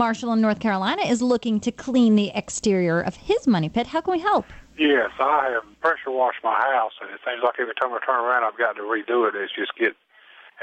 Marshall in North Carolina is looking to clean the exterior of his money pit. How can we help? Yes, I have pressure washed my house, and it seems like every time I turn around, I've got to redo it. It's just get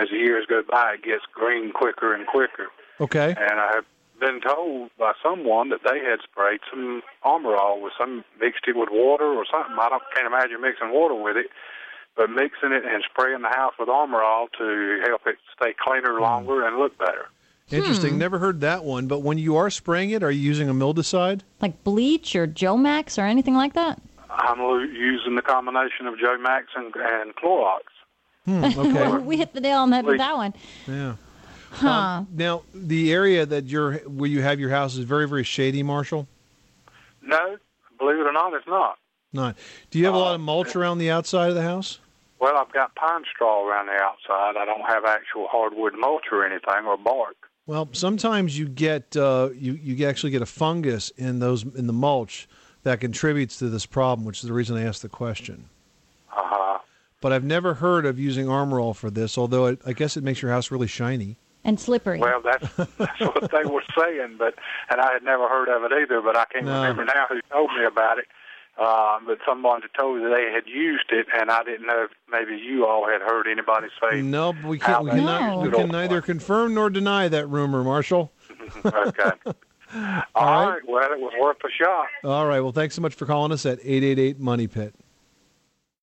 as the years go by, it gets green quicker and quicker. Okay. And I have been told by someone that they had sprayed some Armor All with some mixed it with water or something. I don't can't imagine mixing water with it, but mixing it and spraying the house with Armor All to help it stay cleaner mm. longer and look better. Interesting. Hmm. Never heard that one. But when you are spraying it, are you using a mildewcide? Like bleach or Jomax or anything like that? I'm using the combination of Jomax and, and Clorox. Hmm, okay. we hit the nail on the head with that one. yeah. Huh. Um, now, the area that you're where you have your house is very, very shady, Marshall. No, believe it or not, it's not. Not. Do you have a lot of mulch around the outside of the house? Well, I've got pine straw around the outside. I don't have actual hardwood mulch or anything or bark. Well, sometimes you get uh, you you actually get a fungus in those in the mulch that contributes to this problem, which is the reason I asked the question. Uh-huh. But I've never heard of using Armor All for this, although it, I guess it makes your house really shiny. And slippery. Well, that's that's what they were saying, but and I had never heard of it either. But I can't No. remember now who told me about it. Uh, but someone had told me that they had used it, and I didn't know if maybe you all had heard anybody say. No, we can't. We cannot. We can neither confirm nor deny that rumor, Marshall. okay. All right. Well, it was worth a shot. All right. Well, thanks so much for calling us at eight eight eight Money Pit.